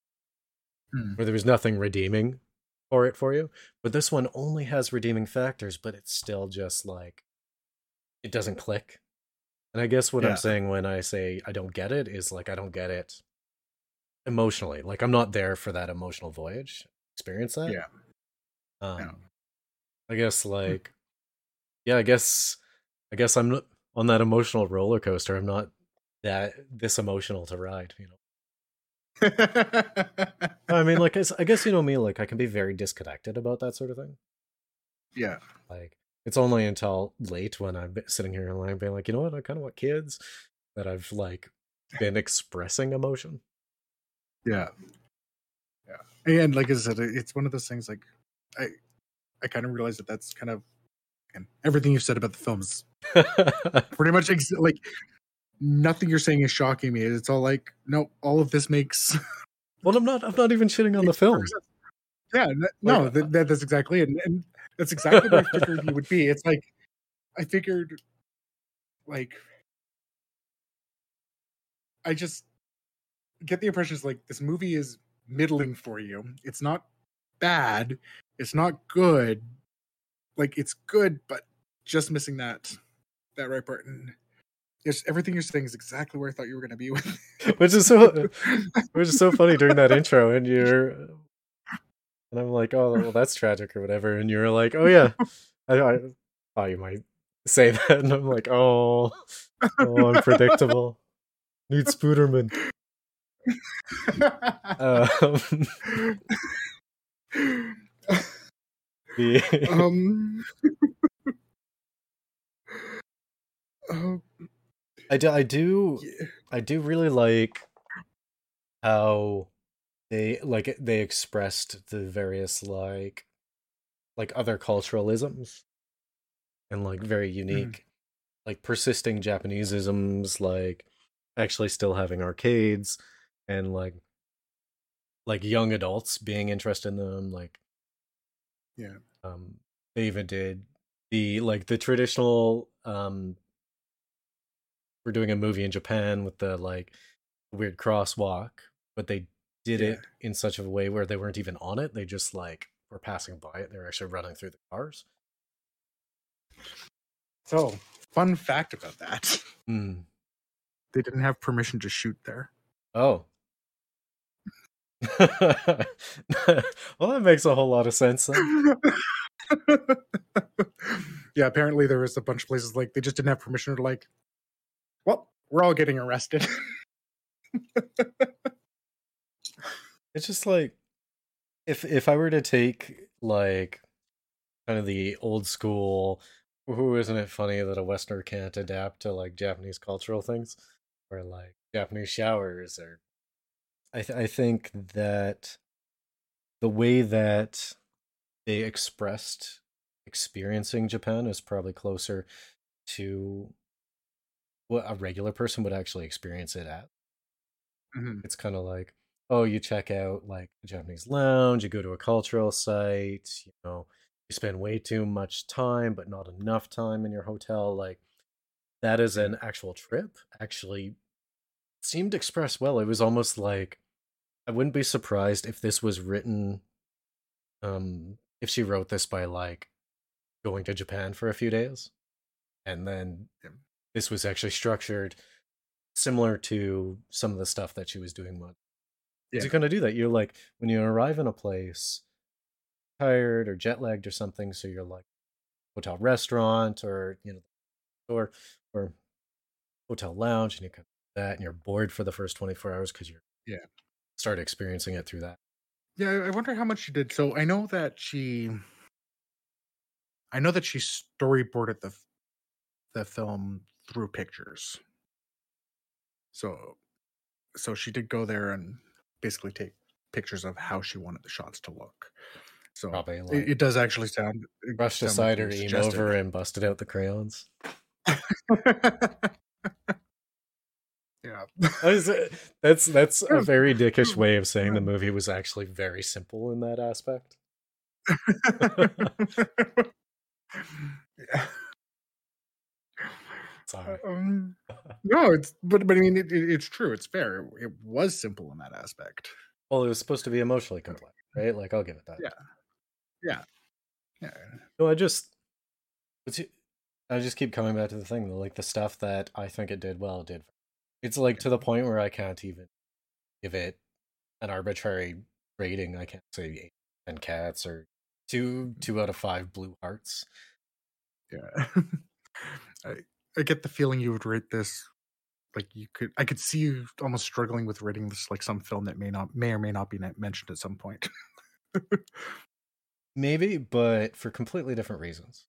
Hmm. where there was nothing redeeming for it for you. But this one only has redeeming factors, but it's still just like it doesn't click. And I guess what Yeah. I'm saying when I say I don't get it is like I don't get it emotionally. Like I'm not there for that emotional voyage. Experience that. Yeah. Um, Yeah. I guess like, yeah, I guess, I guess I'm not on that emotional roller coaster. I'm not that this emotional to ride. You know, *laughs* I mean, like, I guess you know me. Like, I can be very disconnected about that sort of thing. yeah. Like, it's only until late when I'm sitting here and like being like, you know what, I kind of want kids that I've like been expressing emotion. Yeah. Yeah. And like I said, it's one of those things like I I kind of realized that that's kind of and everything you've said about the films *laughs* pretty much ex- like nothing you're saying is shocking me. It's all like no, all of this makes *laughs* well, I'm not. I'm not even shitting on the film. Yeah, no, Like, that, that, that's exactly it, and, and that's exactly what I figured you would be. It's like I figured, like, I just get the impression it's like this movie is middling for you. It's not bad. It's not good. Like it's good, but just missing that that right part. And everything you're saying is exactly where I thought you were going to be with. *laughs* Which is so, which is so funny during that intro, and *laughs* you're, and I'm like, oh, well, that's tragic or whatever, and you're like, oh yeah, I, I thought you might say that, and I'm like, oh, oh, unpredictable. Need Spooderman. *laughs* Um, the, um Oh, I do, I do, yeah. I do really like how they like they expressed the various like like other culturalisms and like very unique like persisting Japaneseisms like actually still having arcades and like like young adults being interested in them like Yeah. um they even did the like the traditional um we're doing a movie in Japan with the like weird crosswalk but they did Yeah. it in such a way where they weren't even on it they just like were passing by it they were actually running through the cars So, fun fact about that: *laughs* Hmm. they didn't have permission to shoot there. Oh. *laughs* well, that makes a whole lot of sense. *laughs* Yeah, apparently there was a bunch of places like they just didn't have permission to like. Well, we're all getting arrested. *laughs* It's just like if if I were to take like kind of the old school, who isn't it funny that a Westerner can't adapt to like Japanese cultural things, or like Japanese showers, or I th- I think that the way that they expressed experiencing Japan is probably closer to what a regular person would actually experience it at. Mhm. It's kind of like, oh, you check out like a Japanese lounge, you go to a cultural site, you know, you spend way too much time, but not enough time in your hotel. Like that is an actual trip. Actually, seemed expressed well. It was almost like I wouldn't be surprised if this was written, um, if she wrote this by like going to Japan for a few days, and then. This was actually structured similar to some of the stuff that she was doing. With. Yeah. You kind of do that. You're like when you arrive in a place, tired or jet lagged or something, so you're like hotel restaurant or you know store or hotel lounge, and you kind of do that, and you're bored for the first 24 hours because you're Yeah. start experiencing it through that. Yeah, I wonder how much she did. So I know that she, I know that she storyboarded the the film through pictures. So, so she did go there and basically take pictures of how she wanted the shots to look. So Probably it, like it does actually sound it brushed sound aside like her you over and busted out the crayons. *laughs* yeah. That's that's a *laughs* very dickish way of saying the *laughs* movie was actually very simple in that aspect. yeah. Sorry. Uh, um, no, it's but but I mean it, it, it's true. It's fair. It, it was simple in that aspect. Well, it was supposed to be emotionally uh, complex, right? Like I'll give it that. Yeah. Yeah. Yeah. No, I just, I just keep coming back to the thing, like the stuff that I think it did well, it did. It's like to the point where I can't even give it an arbitrary rating. I can't say eight, ten cats or two, mm-hmm. two out of five blue hearts. Yeah. *laughs* I I get the feeling you would rate this like you could I could see you almost struggling with rating this like some film that may not may or may not be mentioned at some point. *laughs* Maybe, but for completely different reasons.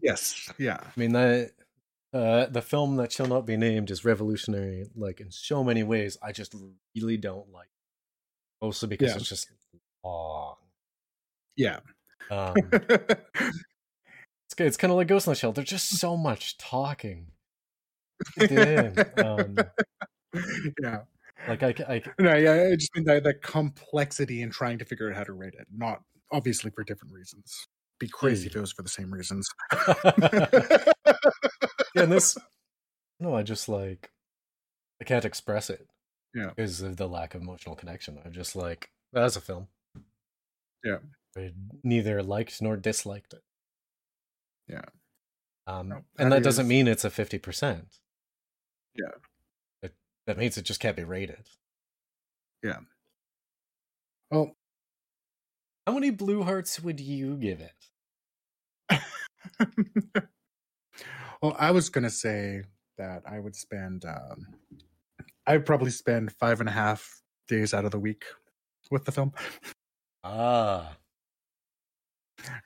yes. Yeah. I mean that uh the film that shall not be named is revolutionary like in so many ways. I just really don't like. it. Mostly because Yeah. it's just long. Yeah. Um *laughs* It's it's kind of like Ghost in the Shell. There's just so much talking. Um, *laughs* yeah. Like I, I No, yeah, I just mean that, that complexity in trying to figure out how to rate it. Not obviously for different reasons. Be crazy if it was for the same reasons. *laughs* yeah, and this *laughs* no, I just like I can't express it. Yeah. because of the lack of emotional connection. I'm just like that's a film. Yeah. I neither liked nor disliked it. Yeah. Um, No, and that that doesn't mean it's a fifty percent. Yeah. It, that means it just can't be rated. Yeah. Well, How many blue hearts would you give it? *laughs* well, I was gonna say that I would spend um I'd probably spend five and a half days out of the week with the film. Ah,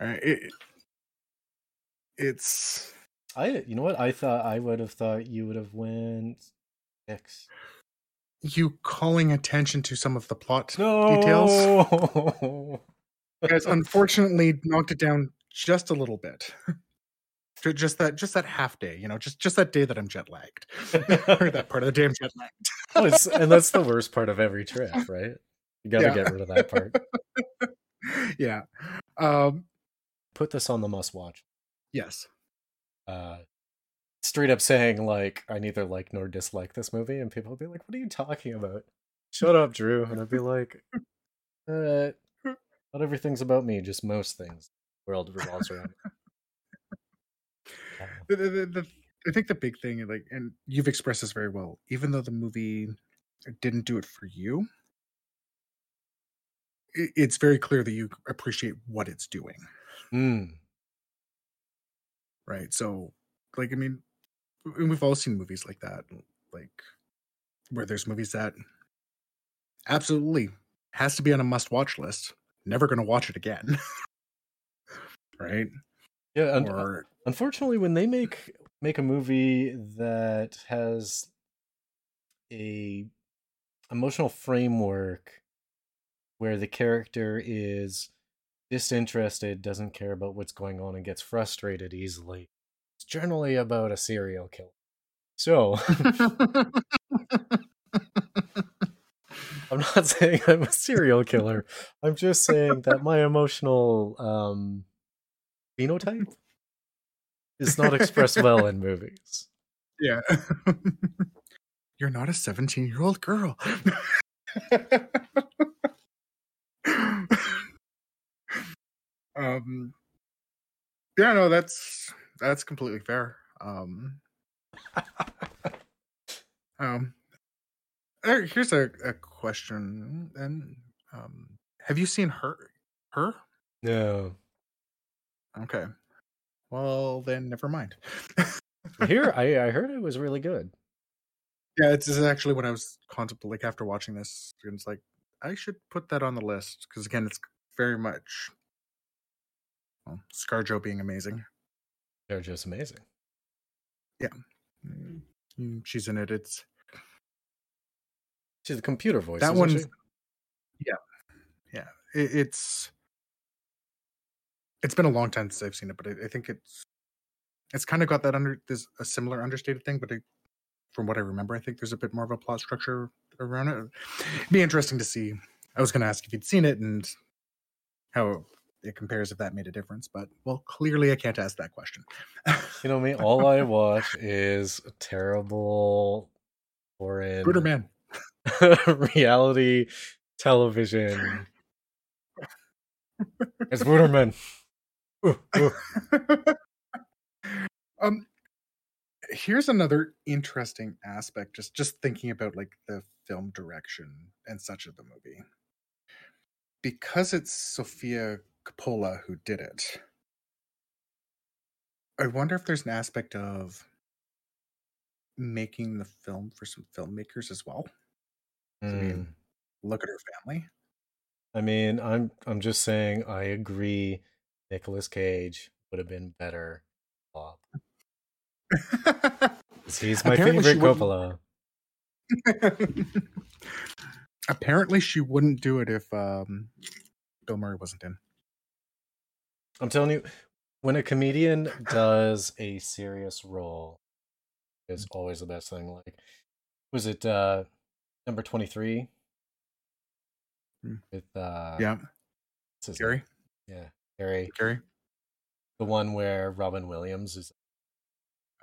Uh, it, it's I you know what I thought I would have thought you would have went six. You calling attention to some of the plot No *laughs* details has unfortunately knocked it down just a little bit. *laughs* Just that just that half day, you know, just just that day that I'm jet lagged. *laughs* or that part of the day I'm jet lagged. Oh, and that's the worst part of every trip, right? You got to Yeah. get rid of that part. yeah. Um Put this on the must watch. Yes. Uh, straight up saying like I neither like nor dislike this movie, and people will be like, "What are you talking about?" Shut up, Drew. And I'd be like, uh, "Not everything's about me. Just most things. The world revolves around." *laughs* me." The, the, the, I think the big thing, like, and you've expressed this very well. Even though the movie didn't do it for you, it's very clear that you appreciate what it's doing, mm, right? So, like, I mean, we've all seen movies like that, like where there's movies that absolutely has to be on a must-watch list. Never going to watch it again, *laughs* right? yeah, and or unfortunately when they make make a movie that has a emotional framework where the character is disinterested doesn't care about what's going on and gets frustrated easily it's generally about a serial killer so i'm not *laughs* saying i'm a serial killer i'm just saying that my emotional um phenotype is not expressed well in movies Yeah. *laughs* You're not a 17 year old girl. *laughs* um yeah no that's that's completely fair. Um. *laughs* Um here's a, a question and um have you seen her her? No. Okay. Well then never mind. Here *laughs* I, I heard it was really good. Yeah, it's actually what I was contemplating. Like after watching this, it's like I should put that on the list because again, it's very much well, ScarJo being amazing. they're just amazing Mm, mm, She's in it. It's she's a computer voice that one's yeah, yeah. It, it's it's been a long time since I've seen it, but I, I think it's it's kind of got that under there's a similar understated thing, but it, from what I remember, I think there's a bit more of a plot structure around it. It'd be interesting to see. I was going to ask if you'd seen it and how it compares if that made a difference, but well, clearly I can't ask that question. you know me *laughs* all i watch is terrible foreign Bruder man. *laughs* reality television it's. Ooh, ooh. *laughs* um here's another interesting aspect just just thinking about like the film direction and such of the movie because it's sofia coppola who did it i wonder if there's an aspect of making the film for some filmmakers as well I mean, Mm. look at her family I mean, I'm I'm just saying I agree Nicolas Cage would have been better Bob. *laughs* He's my Apparently favorite Coppola. *laughs* apparently she wouldn't do it if um bill murray wasn't in I'm telling you, when a comedian does a serious role, it's always the best thing. Like, was it uh number twenty three Mm. with uh yeah gary name? Yeah, Gary. gary The one where Robin Williams is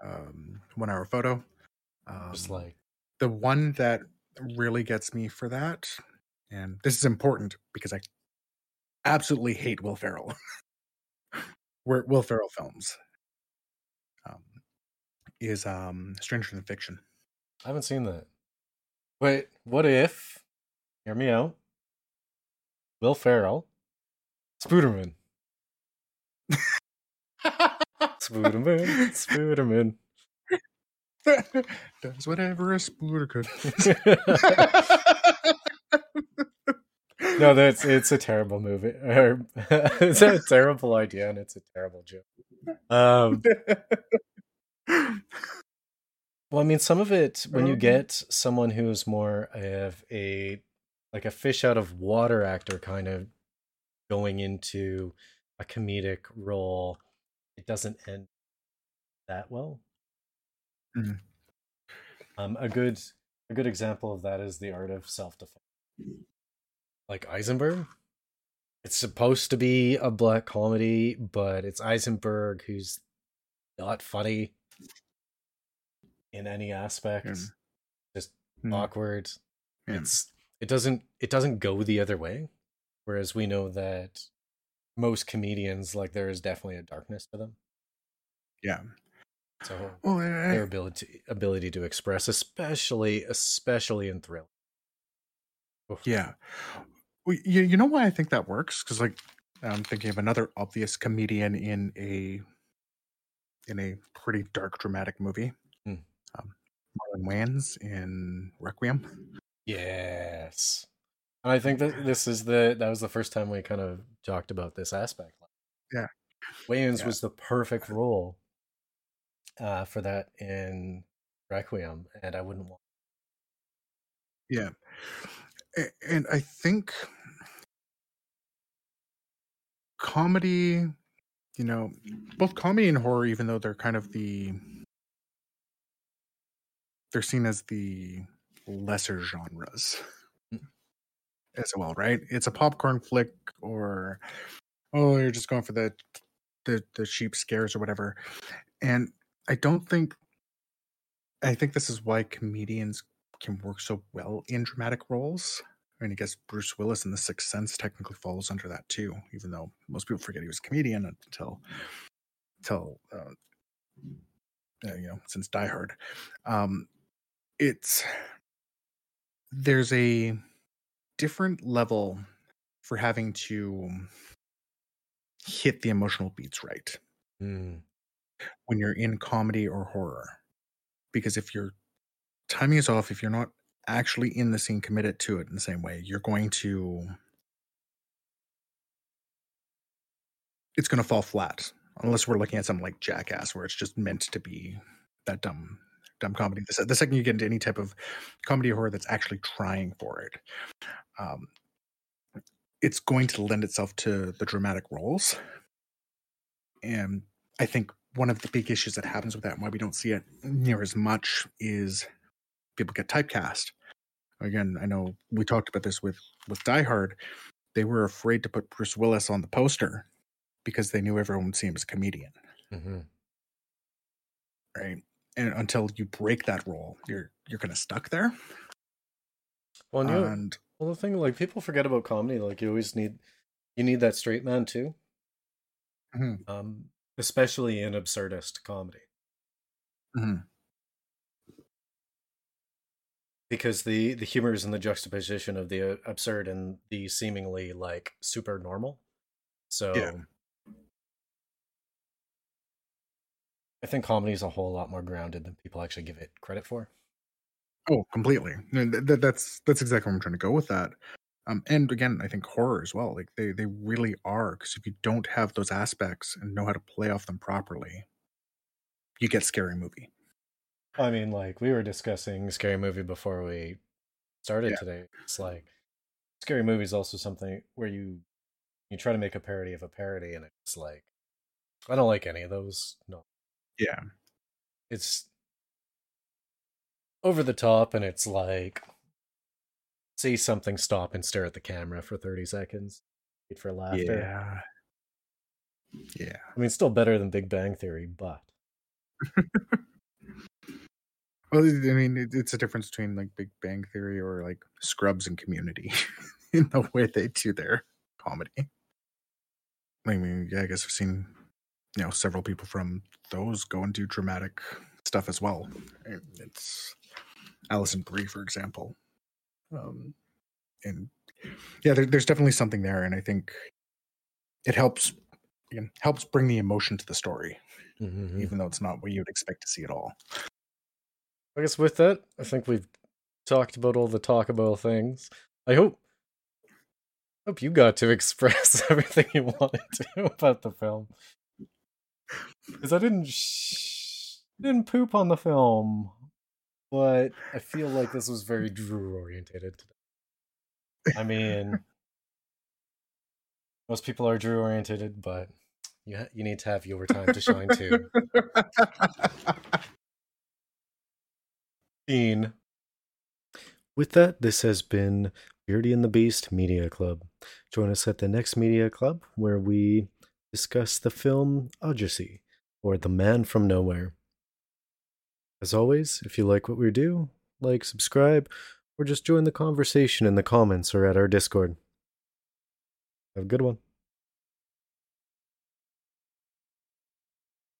um, one hour photo. Um, just like the one that really gets me for that, and this is important because I absolutely hate Will Ferrell. *laughs* Where Will Ferrell films um, is um, Stranger Than Fiction. I haven't seen that. Wait, what if? Hear me out. Will Ferrell, Spooderman, Spooderman, *laughs* Spooderman. Does whatever a spooder could. *laughs* *laughs* no, that's it's a terrible movie. *laughs* It's a terrible idea and it's a terrible joke. Um, Well, I mean, some of it when you Um, get someone who's more of a like a fish out of water actor kind of going into a comedic role, it doesn't end that well. Mhm. Um, a good a good example of that is the art of self defense. Like Eisenberg, it's supposed to be a black comedy, but it's Eisenberg who's not funny in any aspect. Yeah. Just Mm. awkward. Yeah. It's it doesn't it doesn't go the other way. Whereas we know that most comedians like there is definitely a darkness to them. Yeah. So Well, I- their ability ability to express, especially especially in thrill. Oof. Yeah. You, you know why I think that works? Because like I'm thinking of another obvious comedian in a in a pretty dark dramatic movie. Hmm. Um, Marlon Wayans in Requiem. Yes. And I think that this is the that was the first time we kind of talked about this aspect. Yeah. Wayans Yeah. was the perfect role uh, for that in Requiem, and I wouldn't want. Yeah. And I think comedy, you know, both comedy and horror, even though they're kind of the they're seen as the lesser genres as well, right? It's a popcorn flick or oh, you're just going for the the the cheap scares or whatever. And I don't think I think this is why comedians can work so well in dramatic roles. I mean, I guess Bruce Willis in The Sixth Sense technically falls under that too, even though most people forget he was a comedian until, until uh, uh, you know, since Die Hard. Um, it's there's a different level for having to hit the emotional beats right Mm. when you're in comedy or horror. Because if your timing is off, if you're not actually in the scene committed to it in the same way, you're going to it's going to fall flat unless we're looking at something like Jackass where it's just meant to be that dumb dumb comedy. The, the second you get into any type of comedy horror that's actually trying for it, um, it's going to lend itself to the dramatic roles. And I think one of the big issues that happens with that and why we don't see it near as much is people get typecast. Again, I know we talked about this with with Die Hard. They were afraid to put Bruce Willis on the poster because they knew everyone would see him as a comedian, hmm right? And until you break that role, you're you're kind of stuck there. Well, and And well, the thing like people forget about comedy. Like you always need you need that straight man too, Mhm, um, especially in absurdist comedy. mhm, because the the humor is in the juxtaposition of the uh, absurd and the seemingly like super normal so i think comedy is a whole lot more grounded than people actually give it credit for oh, completely. And th- th- that's that's exactly where I'm trying to go with that. Um, and again, I think horror as well. Like they they really are because if you don't have those aspects and know how to play off them properly, you get scary movie. I mean like we were discussing scary movie before we started Yeah. today it's like scary movie is also something where you you try to make a parody of a parody and it's like i don't like any of those no Yeah, it's over the top and it's like see something stop and stare at the camera for 30 seconds wait for laughter yeah, yeah. i mean still better than big bang theory but *laughs* Well, I mean, it's a difference between like Big Bang Theory or like Scrubs and Community *laughs* in the way they do their comedy. I mean, yeah, I guess I've seen you know several people from those go and do dramatic stuff as well. It's Alison Brie, for example, um, and yeah, there, there's definitely something there, and I think it helps again helps bring the emotion to the story, Mhm. even though it's not what you'd expect to see at all. I guess with that i think we've talked about all the talkable things i hope hope you got to *laughs* express *laughs* everything you wanted to *laughs* about the film because i didn't sh- didn't poop on the film but I feel like this was very Drew orientated. Today. I mean, most people are Drew orientated, but you ha- you need to have your time to shine too. Dean. With that, this has been Beardy and the Beast Media Club. Join us at the next Media Club where we discuss the film Ajeossi or The Man from Nowhere. As always, if you like what we do, like, subscribe, or just join the conversation in the comments or at our Discord. Have a good one.